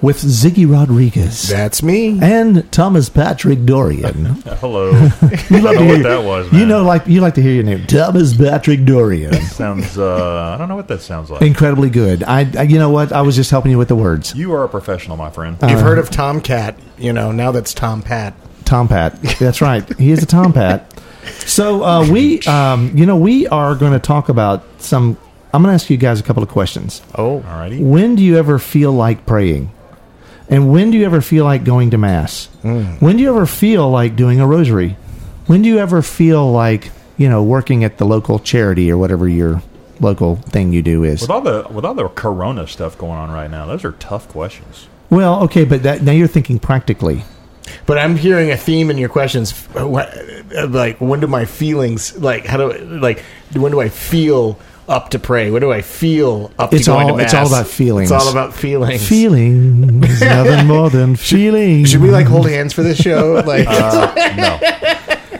with Ziggy Rodriguez That's me. and Thomas Patrick Dorian. Hello. I don't know what that was. Man. You know, like you like to hear your name, Thomas Patrick Dorian. sounds. Uh, I don't know what that sounds like. Incredibly good. I, I, you know what? I was just helping you with the words. You are a professional, my friend. You've heard of Tomcat. You know, now that's Tom Pat. Tom Pat. That's right. He is a Tom Pat. So uh, we, um, you know, we are going to talk about some. I'm going to ask you guys a couple of questions. Oh, Alrighty. When do you ever feel like praying? And when do you ever feel like going to mass? Mm. When do you ever feel like doing a rosary? When do you ever feel like, you know, working at the local charity or whatever your local thing you do is? With all the with all the Corona stuff going on right now, those are tough questions. Well, okay, but that, now you're thinking practically. but I'm hearing a theme in your questions. Like, when do my feelings like? How do like? When do I feel up to pray? What do I feel up It's to going all- to it's all about feelings. It's all about feelings. Feelings, nothing more than feelings. Should we like hold hands for this show? Like, No.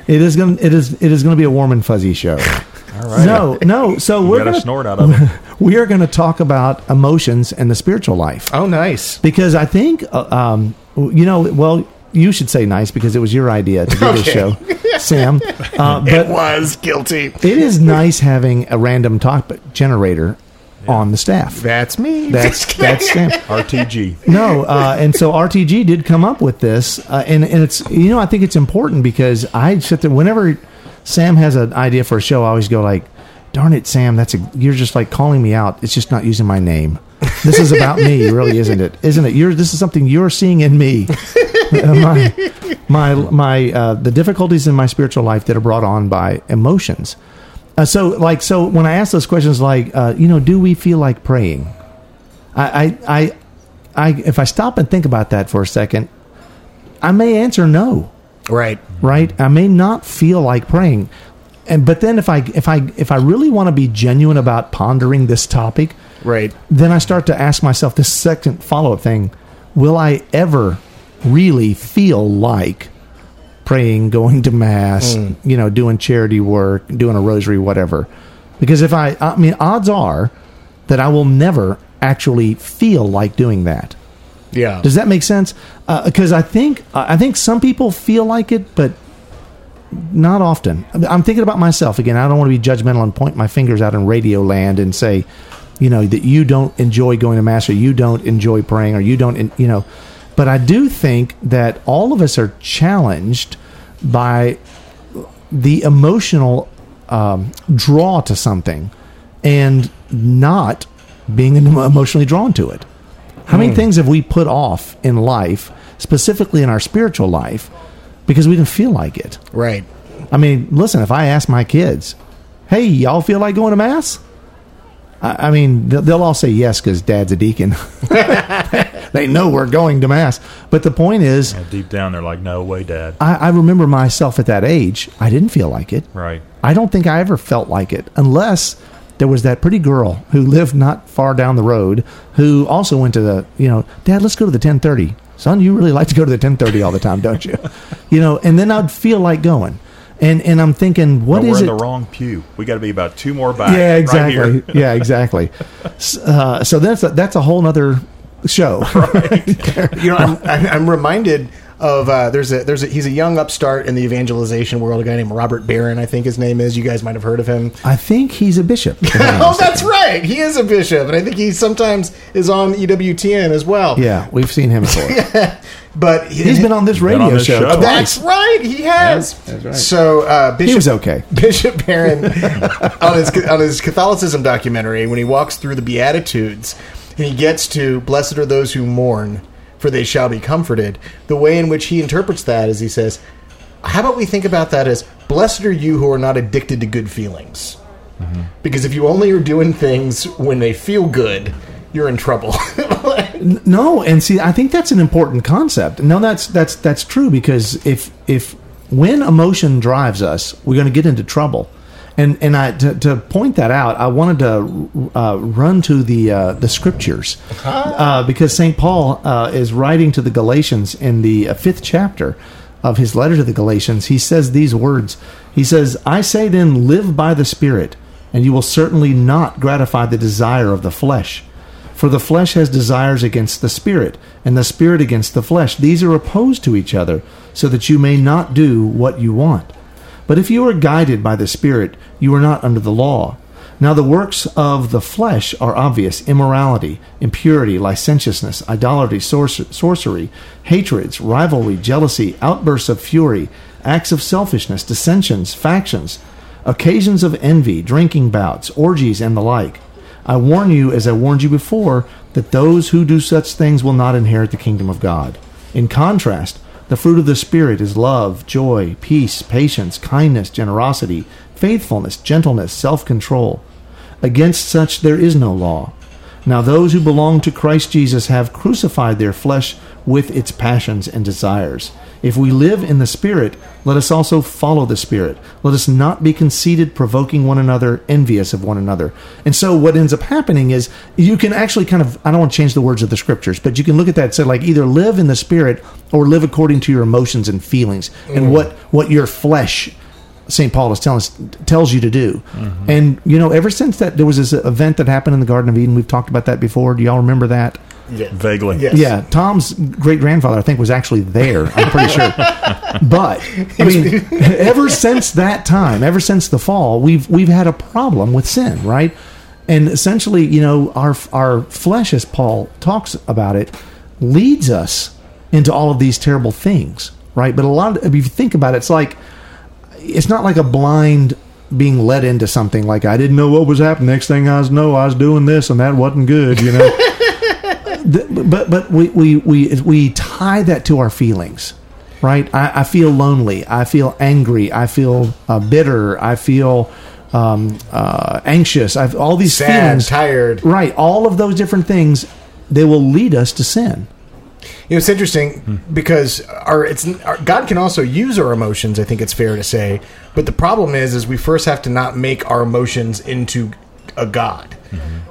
It is going. to It is. It is going to be a warm and fuzzy show. All right. No, no. So You we're got going a to snort out of it. we are going to talk about emotions and the spiritual life. oh, nice. because I think, uh, um, you know, well, you should say nice because it was your idea to do this show, Sam. Uh, It but was guilty. it is nice having a random talk generator on the staff. That's me. That's that's Sam. RTG. No, uh, and so RTG did come up with this, uh, and and it's you know I think it's important because I sit there whenever Sam has an idea for a show, I always go like, "Darn it, Sam, that's a you're just like calling me out. It's just not using my name. This is about me, really, isn't it? Isn't it? You're this is something you're seeing in me. My my my uh, the difficulties in my spiritual life that are brought on by emotions." Uh, so, like, so when I ask those questions, like, uh, you know, do we feel like praying? I, I, I, I, if I stop and think about that for a second, I may answer no. right. Right? I may not feel like praying, and but then if I, if I, if I really want to be genuine about pondering this topic, Right. then I start to ask myself this second follow up thing: Will I ever really feel like praying, going to mass, hmm. you know, doing charity work, doing a rosary, whatever? Because if I, I mean, odds are that I will never actually feel like doing that. Yeah. Does that make sense? Uh, because I think I think some people feel like it, but not often. I'm thinking about myself again. I don't want to be judgmental and point my fingers out in radio land and say, you know, that you don't enjoy going to mass or you don't enjoy praying or you don't, you know. But I do think that all of us are challenged by the emotional um, draw to something and not being emotionally drawn to it. How many things have we put off in life, specifically in our spiritual life, because we didn't feel like it? right. I mean, listen, if I ask my kids, hey, y'all feel like going to Mass? I, I mean, they'll, they'll all say yes because dad's a deacon. they know we're going to Mass. But the point is, And deep down, they're like, "No way, Dad." I, I remember myself at that age, I didn't feel like it. Right. I don't think I ever felt like it unless there was that pretty girl who lived not far down the road who also went to the, you know, Dad, let's go to the 1030. Son, you really like to go to the 1030 all the time, don't you? you know, and then I'd feel like going. And and I'm thinking, what but is we're in it? the wrong pew. We got to be about two more back. yeah, Right exactly. here. yeah, exactly. Uh, so that's a, that's a whole nother show. you know, I'm, I'm I'm reminded of uh, there's a there's a he's a young upstart in the evangelization world. A guy named Robert Barron, I think his name is. You guys might have heard of him. I think he's a bishop. oh, that's right. He is a bishop, and I think he sometimes is on EWTN as well. yeah, we've seen him before. yeah. but he, He's been on this radio on this show. show. twice. That's right. He has. that's right. So uh, Bishop He was okay. Bishop Barron on his on his Catholicism documentary when he walks through the Beatitudes and he gets to "Blessed are those who mourn, for they shall be comforted." The way in which he interprets that is he says, "How about we think about that as blessed are you who are not addicted to good feelings." Mm-hmm. Because if you only are doing things when they feel good, you're in trouble. No, and see, I think that's an important concept. No, that's that's that's true because if if when emotion drives us, we're going to get into trouble. And and I to, to point that out, I wanted to uh, run to the uh, the scriptures uh, because Saint Paul uh, is writing to the Galatians in the uh, fifth chapter of his letter to the Galatians. He says these words. He says, "I say then, live by the Spirit, and you will certainly not gratify the desire of the flesh." For the flesh has desires against the spirit, and the spirit against the flesh. These are opposed to each other, so that you may not do what you want. But if you are guided by the Spirit, you are not under the law. Now the works of the flesh are obvious immorality, impurity, licentiousness, idolatry, sorcer- sorcery, hatreds, rivalry, jealousy, outbursts of fury, acts of selfishness, dissensions, factions, occasions of envy, drinking bouts, orgies, and the like. I warn you, as I warned you before, that those who do such things will not inherit the kingdom of God. In contrast, the fruit of the Spirit is love, joy, peace, patience, kindness, generosity, faithfulness, gentleness, self control. Against such there is no law. Now those who belong to Christ Jesus have crucified their flesh with its passions and desires. If we live in the Spirit, let us also follow the Spirit. Let us not be conceited, provoking one another, envious of one another. And so what ends up happening is you can actually kind of, I don't want to change the words of the scriptures, but you can look at that and say, like, either live in the Spirit or live according to your emotions and feelings and mm. what, what your flesh St. Paul is telling us tells you to do. Mm-hmm. And you know, ever since that there was this event that happened in the Garden of Eden, we've talked about that before. Do y'all remember that? Yeah. Vaguely. Yes. Yeah, Tom's great grandfather, I think, was actually there. I'm pretty sure. But I mean, ever since that time, ever since the fall, we've we've had a problem with sin, right? And essentially, you know, our our flesh, as Paul talks about it, leads us into all of these terrible things, right? But a lot of, if you think about it, it's like it's not like a blind being led into something like I didn't know what was happening. Next thing I was know, I was doing this and that wasn't good, you know. The- but but we, we we we tie that to our feelings, right? I, I feel lonely. I feel angry. I feel uh, bitter. I feel um, uh, anxious. I've all these Sad, feelings. tired. Right. All of those different things, they will lead us to sin. You know, it's interesting because our it's our, God can also use our emotions. I think it's fair to say, but the problem is, is we first have to not make our emotions into a God,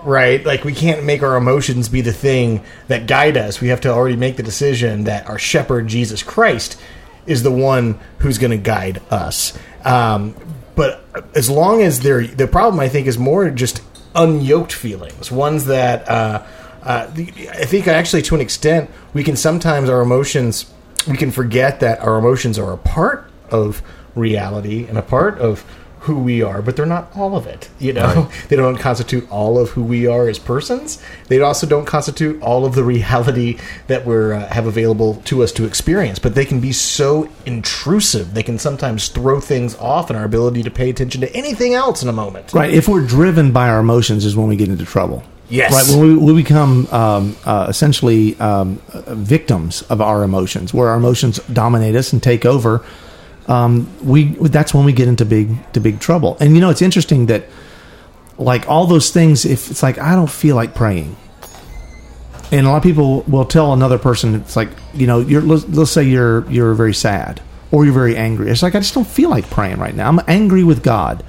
right? Like we can't make our emotions be the thing that guide us. We have to already make the decision that our Shepherd Jesus Christ is the one who's going to guide us. Um, but as long as they're the problem, I think, is more just unyoked feelings, ones that. Uh, uh, I think actually to an extent we can sometimes our emotions we can forget that our emotions are a part of reality and a part of who we are, but they're not all of it. You know, they don't constitute all of who we are as persons. They also don't constitute all of the reality that we're uh, have available to us to experience. But they can be so intrusive. They can sometimes throw things off in our ability to pay attention to anything else in a moment. Right. If we're driven by our emotions, is when we get into trouble. Yes. Right. When we, we become um, uh, essentially um, uh, victims of our emotions, where our emotions dominate us and take over. Um, we that's when we get into big to big trouble. And you know, it's interesting that like all those things. If it's like I don't feel like praying, and a lot of people will tell another person, it's like you know, you're let's, let's say you're you're very sad or you're very angry. It's like I just don't feel like praying right now. I'm angry with God.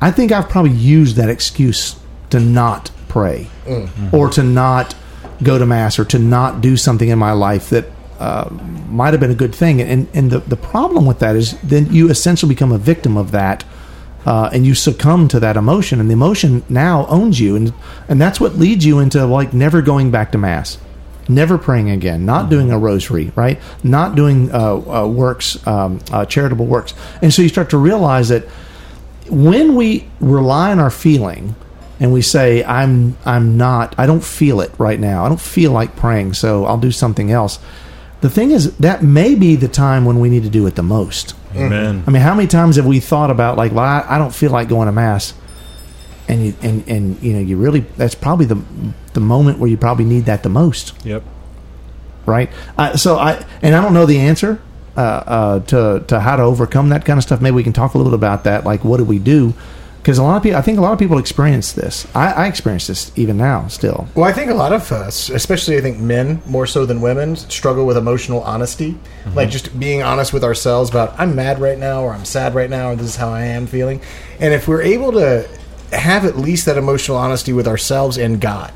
I think I've probably used that excuse to not pray or to not go to mass or to not do something in my life that uh, might have been a good thing. And and the the problem with that is then you essentially become a victim of that. Uh, and you succumb to that emotion, and the emotion now owns you, and and that's what leads you into like never going back to mass, never praying again, not doing a rosary, right? Not doing uh, uh, works, um, uh, charitable works, and so you start to realize that when we rely on our feeling and we say i'm i'm not i don't feel it right now i don't feel like praying so i'll do something else the thing is that may be the time when we need to do it the most Amen. i mean how many times have we thought about like well i, I don't feel like going to mass and you and and you know you really that's probably the the moment where you probably need that the most Yep. right? Uh, so I and I don't know the answer uh, uh, to to how to overcome that kind of stuff. Maybe we can talk a little bit about that. Like, what do we do? Because a lot of people, I think a lot of people experience this. I, I experience this even now, still. Well, I think a lot of us, especially I think men more so than women, struggle with emotional honesty. Mm-hmm. Like just being honest with ourselves about I'm mad right now or I'm sad right now or this is how I am feeling. And if we're able to have at least that emotional honesty with ourselves and God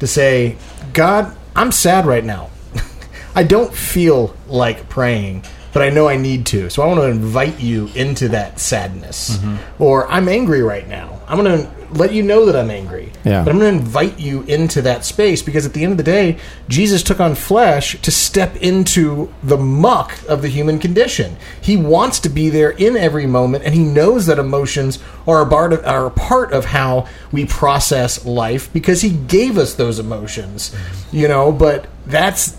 to say, God, I'm sad right now. I don't feel like praying, but I know I need to. So I want to invite you into that sadness. Mm-hmm. Or I'm angry right now. I'm going to let you know that I'm angry. Yeah. But I'm going to invite you into that space because at the end of the day, Jesus took on flesh to step into the muck of the human condition. He wants to be there in every moment, and he knows that emotions are a part of, are a part of how we process life because he gave us those emotions. Mm-hmm. You know, but that's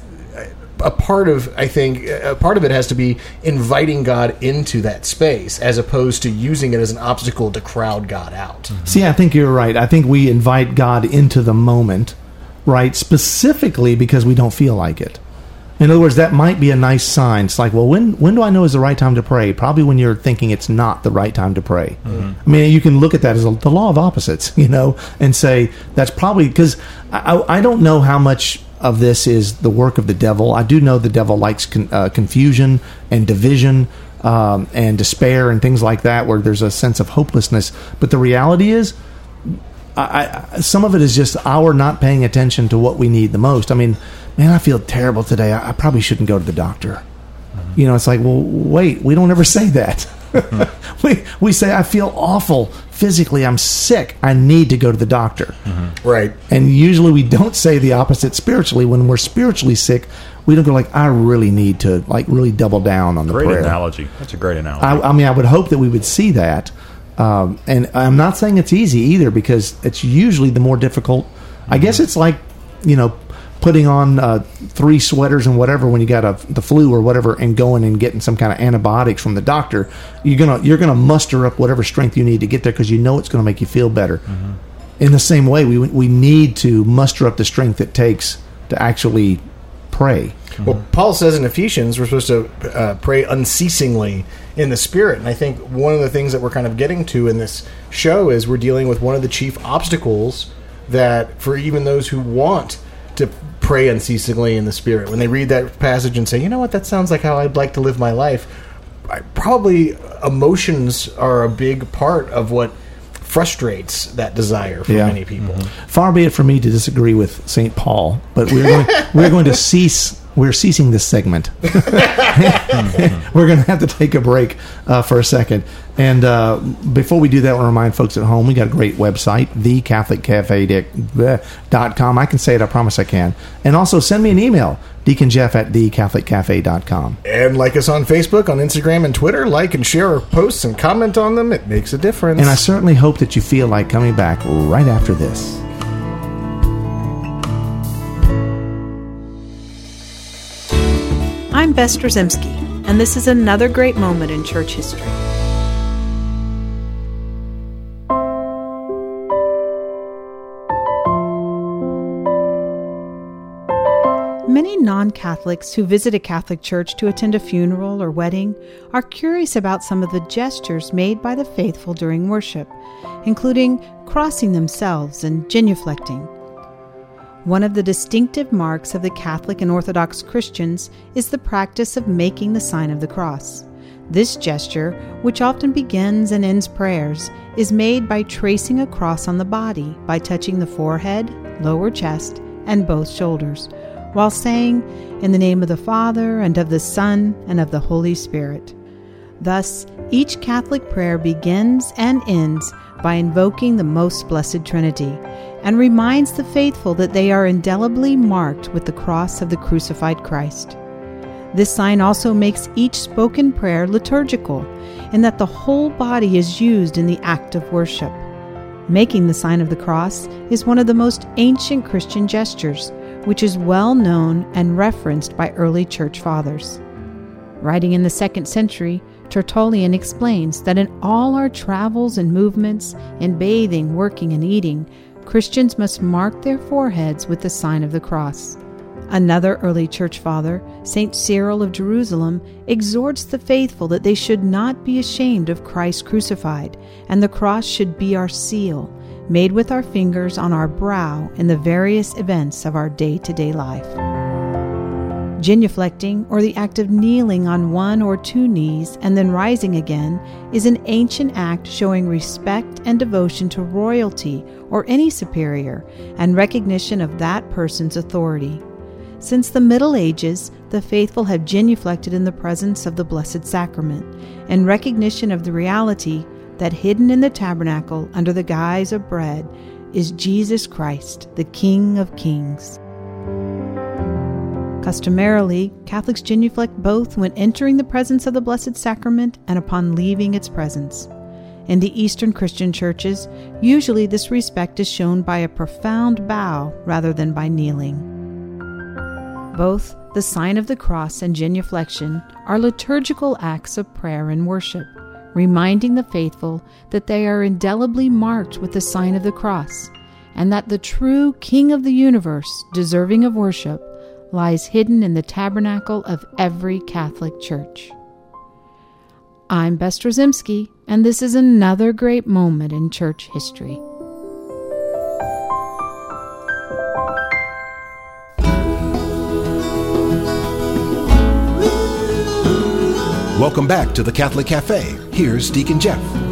a part of I think a part of it has to be inviting God into that space as opposed to using it as an obstacle to crowd God out. Mm-hmm. See, I think you're right. I think we invite God into the moment, right? Specifically because we don't feel like it. In other words, that might be a nice sign. It's like, well, when when do I know is the right time to pray? Probably when you're thinking it's not the right time to pray. Mm-hmm. I mean, you can look at that as a, the law of opposites, you know, and say that's probably because I, I I don't know how much of this is the work of the devil. I do know the devil likes con, uh, confusion and division um, and despair and things like that, where there's a sense of hopelessness. But the reality is, I, I, some of it is just our not paying attention to what we need the most. I mean, man, I feel terrible today. I, I probably shouldn't go to the doctor. You know, it's like, well, wait, we don't ever say that. we we say I feel awful physically. I'm sick. I need to go to the doctor. Right. And usually we don't say the opposite spiritually. When we're spiritually sick, we don't go like, I really need to like really double down on the Great prayer. analogy. That's a great analogy. I, I mean, I would hope that we would see that. Um, and I'm not saying it's easy either because it's usually the more difficult. I guess it's like, you know, putting on uh, three sweaters and whatever when you got a, the flu or whatever and going and getting some kind of antibiotics from the doctor. You're gonna you're gonna muster up whatever strength you need to get there because you know it's going to make you feel better. In the same way, we we need to muster up the strength it takes to actually pray. Well, Paul says in Ephesians we're supposed to uh, pray unceasingly in the Spirit, and I think one of the things that we're kind of getting to in this show is we're dealing with one of the chief obstacles that for even those who want to pray unceasingly in the Spirit, when they read that passage and say, "You know what? That sounds like how I'd like to live my life," I, probably emotions are a big part of what frustrates that desire for Yeah. many people. Mm-hmm. Far be it from me to disagree with St. Paul, but we're going, we're going to cease. We're ceasing this segment. we're going to have to take a break uh, for a second. And uh, before we do that, I want to remind folks at home we got a great website, thecatholiccafe.com. I can say it, I promise I can. And also send me an email, deaconjeff at thecatholiccafe.com. And like us on Facebook, on Instagram, and Twitter. Like and share our posts and comment on them. It makes a difference. And I certainly hope that you feel like coming back right after this. I'm Bess Drzymski, and this is another great moment in church history. Many non Catholics who visit a Catholic church to attend a funeral or wedding are curious about some of the gestures made by the faithful during worship, including crossing themselves and genuflecting. One of the distinctive marks of the Catholic and Orthodox Christians is the practice of making the sign of the cross. This gesture, which often begins and ends prayers, is made by tracing a cross on the body by touching the forehead, lower chest, and both shoulders, while saying, In the name of the Father, and of the Son, and of the Holy Spirit. Thus, each Catholic prayer begins and ends by invoking the most blessed Trinity and reminds the faithful that they are indelibly marked with the cross of the crucified Christ. This sign also makes each spoken prayer liturgical in that the whole body is used in the act of worship. Making the sign of the cross is one of the most ancient Christian gestures, which is well known and referenced by early church fathers. Writing in the second century, Tertullian explains that in all our travels and movements, in bathing, working, and eating, Christians must mark their foreheads with the sign of the cross. Another early church father, St. Cyril of Jerusalem, exhorts the faithful that they should not be ashamed of Christ crucified, and the cross should be our seal, made with our fingers on our brow in the various events of our day to day life. Genuflecting, or the act of kneeling on one or two knees and then rising again, is an ancient act showing respect and devotion to royalty or any superior and recognition of that person's authority. Since the Middle Ages, the faithful have genuflected in the presence of the Blessed Sacrament in recognition of the reality that hidden in the tabernacle under the guise of bread is Jesus Christ, the King of Kings. Customarily, Catholics genuflect both when entering the presence of the Blessed Sacrament and upon leaving its presence. In the Eastern Christian churches, usually this respect is shown by a profound bow rather than by kneeling. Both the sign of the cross and genuflection are liturgical acts of prayer and worship, reminding the faithful that they are indelibly marked with the sign of the cross, and that the true King of the universe, deserving of worship, lies hidden in the tabernacle of every Catholic church. I'm Bess and this is another great moment in church history. Welcome back to the Catholic Cafe. Here's Deacon Jeff.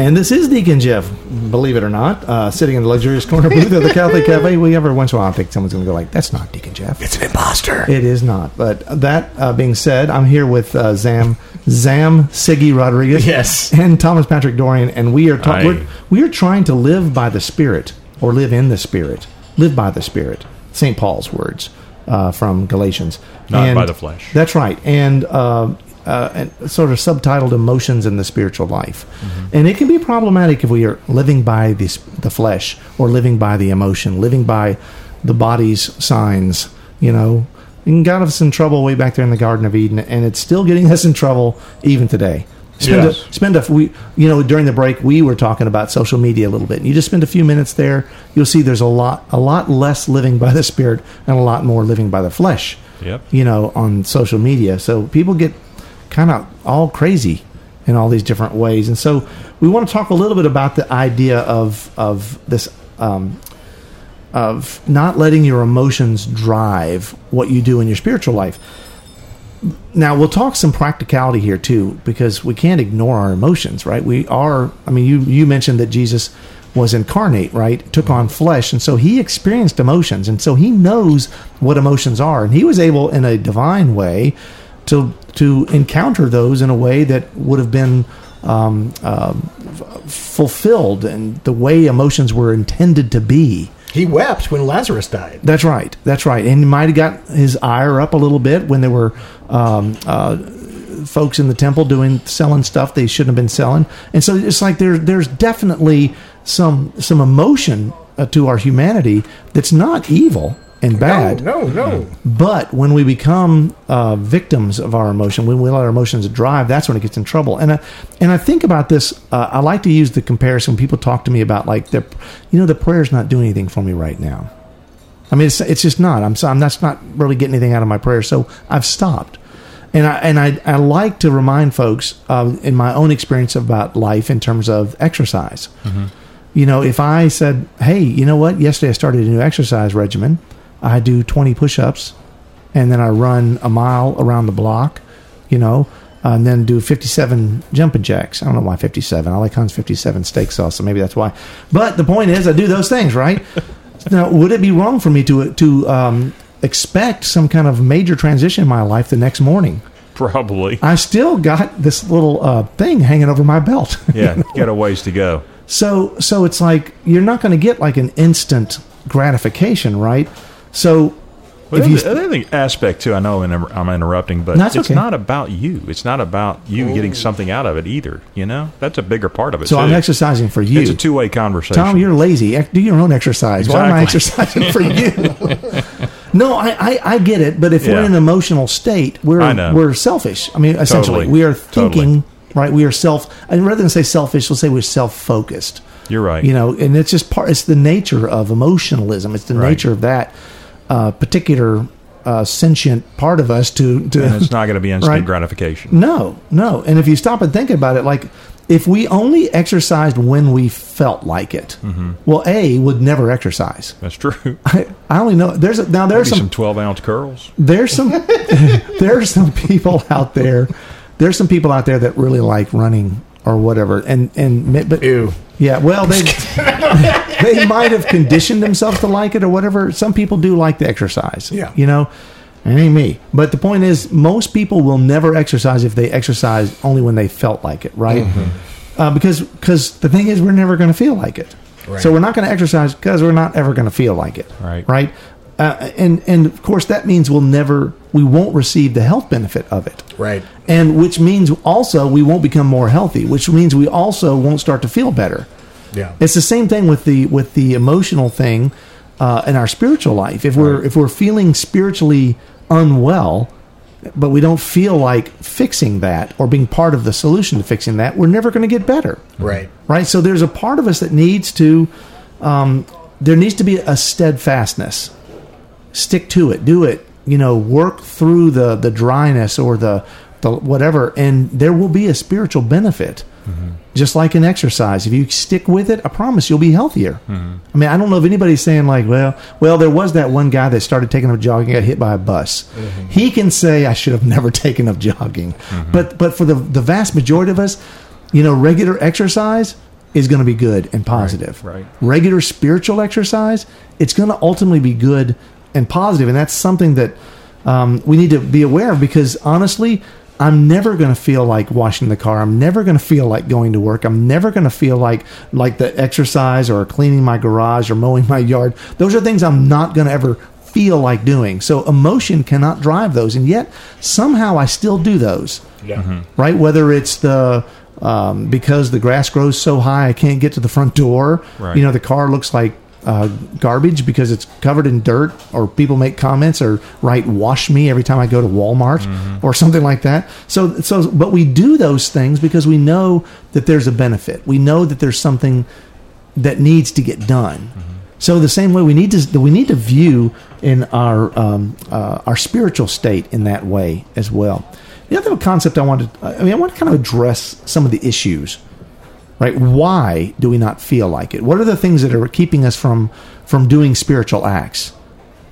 And this is Deacon Jeff, believe it or not, uh, sitting in the luxurious corner booth of the Catholic Cafe. We every once in a while I think someone's going to go like, "That's not Deacon Jeff." It's an imposter. It is not. But that uh, being said, I'm here with uh, Zam Zam Ziggy Rodriguez, Yes. and Thomas Patrick Dorian, and we are ta- we're, we are trying to live by the Spirit or live in the Spirit, live by the Spirit. St. Paul's words uh, from Galatians, Not And- by the flesh. That's right, and. Uh, uh, and sort of subtitled "Emotions in the Spiritual Life," and it can be problematic if we are living by the the flesh or living by the emotion, living by the body's signs. You know, it got us in trouble way back there in the Garden of Eden, and it's still getting us in trouble even today. Spend Yes. a, spend a we you know during the break we were talking about social media a little bit. And you just spend a few minutes there, you'll see there's a lot a lot less living by the spirit and a lot more living by the flesh. Yep. You know, on social media, so people get kind of all crazy in all these different ways, and so we want to talk a little bit about the idea of of this. Um, of not letting your emotions drive what you do in your spiritual life. Now we'll talk some practicality here too, because we can't ignore our emotions, right? We are. I mean, you you mentioned that Jesus was incarnate, right? Took on flesh, and so he experienced emotions, and so he knows what emotions are, and he was able, in a divine way, to to encounter those in a way that would have been um, f- fulfilled, and the way emotions were intended to be. He wept when Lazarus died. That's right. That's right. And he might have got his ire up a little bit when there were um, uh, folks in the temple doing selling stuff they shouldn't have been selling. And so it's like there, there's definitely some some emotion uh, to our humanity that's not evil and bad. No, no, no. But when we become uh, victims of our emotion, when we let our emotions drive, that's when it gets in trouble. And I, and I think about this. Uh, I like to use the comparison people talk to me about like the, you know, the prayer's not doing anything for me right now. I mean, it's it's just not. I'm so, I'm that's not really getting anything out of my prayer. So I've stopped. And I and I, I like to remind folks uh, in my own experience about life in terms of exercise. You know, if I said, "Hey, you know what? Yesterday I started a new exercise regimen. I do 20 push-ups, and then I run a mile around the block. You know, and then do 57 jumping jacks. I don't know why 57. I like Heinz 57 steak sauce, so maybe that's why. But the point is, I do those things, right? now, would it be wrong for me to to um, expect some kind of major transition in my life the next morning? Probably. I still got this little uh, thing hanging over my belt. Yeah, got a ways to go. So so it's like you're not going to get like an instant gratification, right? So But if the other thing, aspect too, I know I'm I'm interrupting, but it's it's okay. not about you. It's not about you oh. getting something out of it either. You know, that's a bigger part of it. so too. I'm exercising for you. It's a two way conversation. Tom, you're lazy. Do your own exercise. Why am I exercising for you? no, I, I, I get it. But if we're in an emotional state, we're I know. we're selfish. I mean, essentially, Totally. we are Totally. thinking. Right, we are self. And rather than say selfish, we'll say we're self-focused. You're right. You know, and it's just part. It's the nature of emotionalism. It's the Right. nature of that uh, particular uh, sentient part of us to to. and it's not going to be instant Right. gratification. No, no. And if you stop and think about it, like if we only exercised when we felt like it, Mm-hmm. well, A would never exercise. That's true. I, I only know there's a, now there's Maybe some some 12 ounce curls. there's some there's some people out there there's some people out there that really like running or whatever and and but Ew. yeah well they they might have conditioned themselves to like it or whatever. Some people do like the exercise Yeah. you know? It ain't me. But the point is most people will never exercise if they exercise only when they felt like it right? Uh, because because the thing is we're never going to feel like it. Right. so we're not going to exercise because we're not ever going to feel like it Right. right? Uh, and and of course that means we'll never we won't receive the health benefit of it. Right. and which means also we won't become more healthy which means we also won't start to feel better Yeah. it's the same thing with the with the emotional thing uh, in our spiritual life if we're Right. if we're feeling spiritually unwell but we don't feel like fixing that or being part of the solution to fixing that we're never going to get better right. right? So there's a part of us that needs to, um, there needs to be a steadfastness. Stick to it, do it. You know, work through the the dryness or the the whatever, and there will be a spiritual benefit. Just like an exercise, if you stick with it, I promise you'll be healthier. Mm-hmm. I mean, I don't know if anybody's saying like, well, well, there was that one guy that started taking up jogging, and got hit by a bus. Mm-hmm. He can say I should have never taken up jogging, mm-hmm. but but for the the vast majority of us, you know, regular exercise is going to be good and positive. right. Regular spiritual exercise, it's going to ultimately be good and positive, and that's something that um, we need to be aware of because honestly. I'm never going to feel like washing the car. I'm never going to feel like going to work. I'm never going to feel like like the exercise or cleaning my garage or mowing my yard. Those are things I'm not going to ever feel like doing. So emotion cannot drive those, and yet somehow I still do those Yeah. right? Whether it's the um, because the grass grows so high, I can't get to the front door. Right. You know, the car looks like uh, garbage because it's covered in dirt, or people make comments or write "wash me" every time I go to Walmart or something like that. So, so, but we do those things because we know that there's a benefit. We know that there's something that needs to get done. So the same way we need to we need to view in our um, uh, our spiritual state in that way as well. The other concept I wanted, I mean, I want to kind of address some of the issues, right? Why do we not feel like it? What are the things that are keeping us from from doing spiritual acts?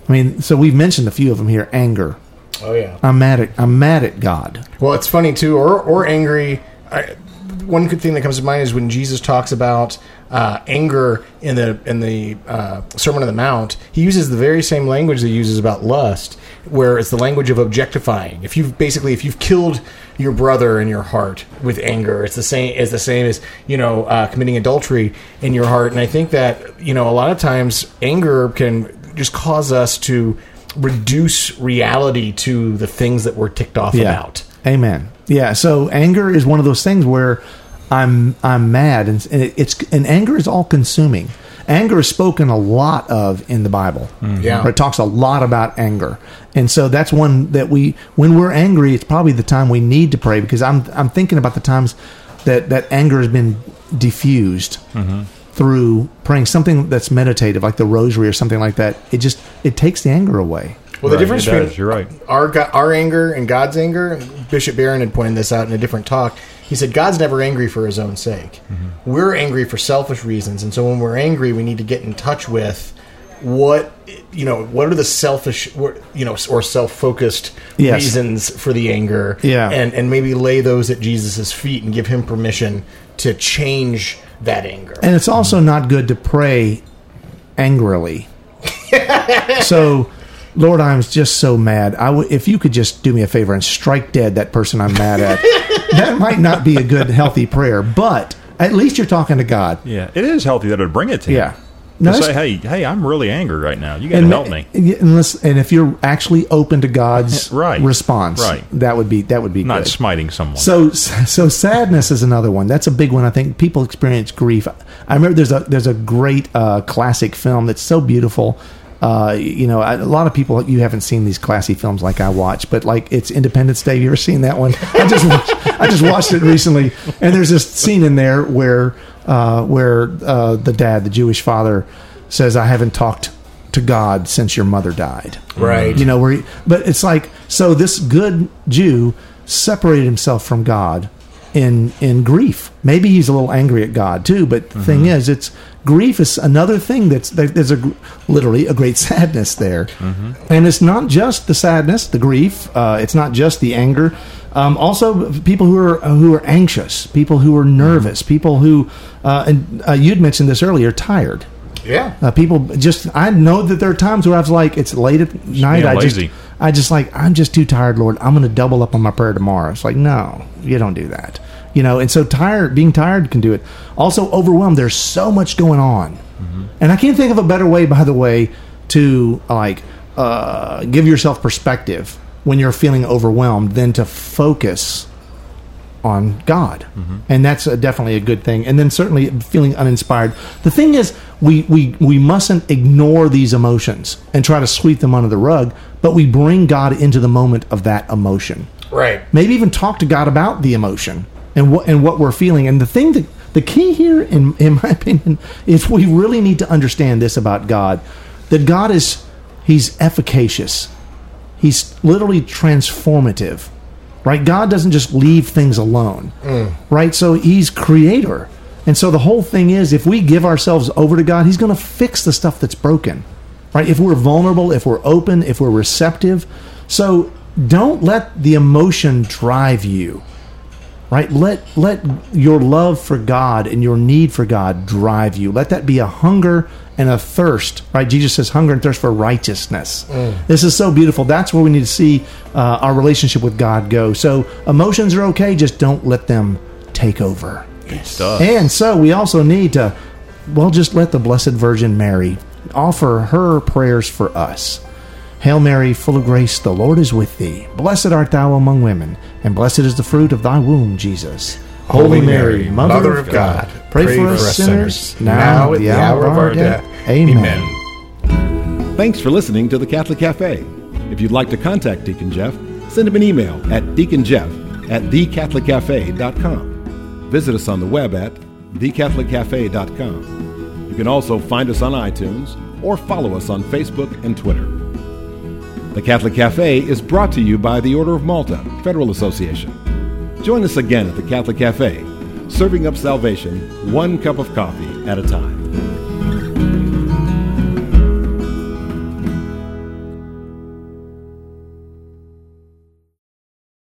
I mean, so we've mentioned a few of them here. Anger. Oh yeah. I'm mad at I'm mad at God. Well, it's funny too, or or angry. I, one good thing that comes to mind is when Jesus talks about uh, anger in the in the uh, Sermon on the Mount. He uses the very same language that he uses about lust, where it's the language of objectifying. If you've basically if you've killed your brother in your heart with anger, it's the same as the same as you know uh, committing adultery in your heart. And I think that you know a lot of times anger can just cause us to reduce reality to the things that we're ticked off about. Amen. Yeah. So anger is one of those things where I'm I'm mad, and, and it's and anger is all consuming. Anger is spoken a lot of in the Bible. Mm-hmm. Yeah. It talks a lot about anger, and so that's one that we when we're angry, it's probably the time we need to pray because I'm I'm thinking about the times that that anger has been diffused mm-hmm. through praying something that's meditative, like the Rosary or something like that. It just it takes the anger away. Well, the Right, difference it between you're right. our our anger and God's anger. Bishop Barron had pointed this out in a different talk. He said God's never angry for His own sake. Mm-hmm. We're angry for selfish reasons, and so when we're angry, we need to get in touch with what you know. What are the selfish, you know, or self focused Yes. reasons for the anger? Yeah. and and maybe lay those at Jesus' feet and give Him permission to change that anger. And it's also not good to pray angrily. so, Lord, I'm just so mad. I w- if you could just do me a favor and strike dead that person I'm mad at, that might not be a good, healthy prayer. But at least you're talking to God. Yeah, it is healthy that it'd bring it to Yeah. you. No, to that's- say, hey, hey, I'm really angry right now. You got to and help me. yeah, And, listen- and if you're actually open to God's Right. response, Right. that would be that would be Not good. smiting someone. So, so sadness is another one. That's a big one. I think people experience grief. I remember there's a there's a great uh, classic film that's so beautiful. Uh, you know, I- a lot of people you haven't seen these classy films like I watch, but like it's Independence Day. You ever seen that one? I just watched, I just watched it recently, and there's this scene in there where uh, where uh, the dad, the Jewish father, says, "I haven't talked to God since your mother died." Right. You know, where he, but it's like so this good Jew separated himself from God in in grief. Maybe he's a little angry at God too, but the thing is it's grief is another thing that's there- there's a literally a great sadness there. And it's not just the sadness, the grief, uh, it's not just the anger. Um, also people who are who are anxious, people who are nervous, people who uh, and uh, you'd mentioned this earlier, tired. Yeah. Uh, people just I know that there are times where I was like it's late at night. I lazy. just I just like I'm just too tired, Lord. I'm going to double up on my prayer tomorrow. It's like no, you don't do that. You know, and so tired, being tired can do it. Also overwhelmed. There's so much going on, and I can't think of a better way, by the way, to like uh, give yourself perspective when you're feeling overwhelmed than to focus on God, and that's uh definitely a good thing. And then certainly feeling uninspired. The thing is, we we we mustn't ignore these emotions and try to sweep them under the rug, but we bring God into the moment of that emotion. Right. Maybe even talk to God about the emotion and what and what we're feeling. And the thing that the key here, in in my opinion, is we really need to understand this about God: that God is He's efficacious. He's literally transformative, right? God doesn't just leave things alone, mm. right? So He's creator. And so the whole thing is if we give ourselves over to God, He's going to fix the stuff that's broken, right? If we're vulnerable, if we're open, if we're receptive. So don't let the emotion drive you, right? Let, let your love for God and your need for God drive you. Let that be a hunger and a thirst, right? Jesus says hunger and thirst for righteousness. This is so beautiful. That's where we need to see uh, our relationship with God go. So emotions are okay, just don't let them take over. Stuff. And so we also need to, well, just let the Blessed Virgin Mary offer her prayers for us. Hail Mary, full of grace, the Lord is with thee. Blessed art thou among women, and blessed is the fruit of thy womb, Jesus. Holy Mary, Mother, of God, pray, for us sinners, now at the hour of our death. Amen. Thanks for listening to the Catholic Cafe. If you'd like to contact Deacon Jeff, send him an email at deaconjeff at thecatholiccafe.com. Visit us on the web at thecatholiccafe.com. You can also find us on iTunes or follow us on Facebook and Twitter. The Catholic Cafe is brought to you by the Order of Malta Federal Association. Join us again at the Catholic Cafe, serving up salvation one cup of coffee at a time.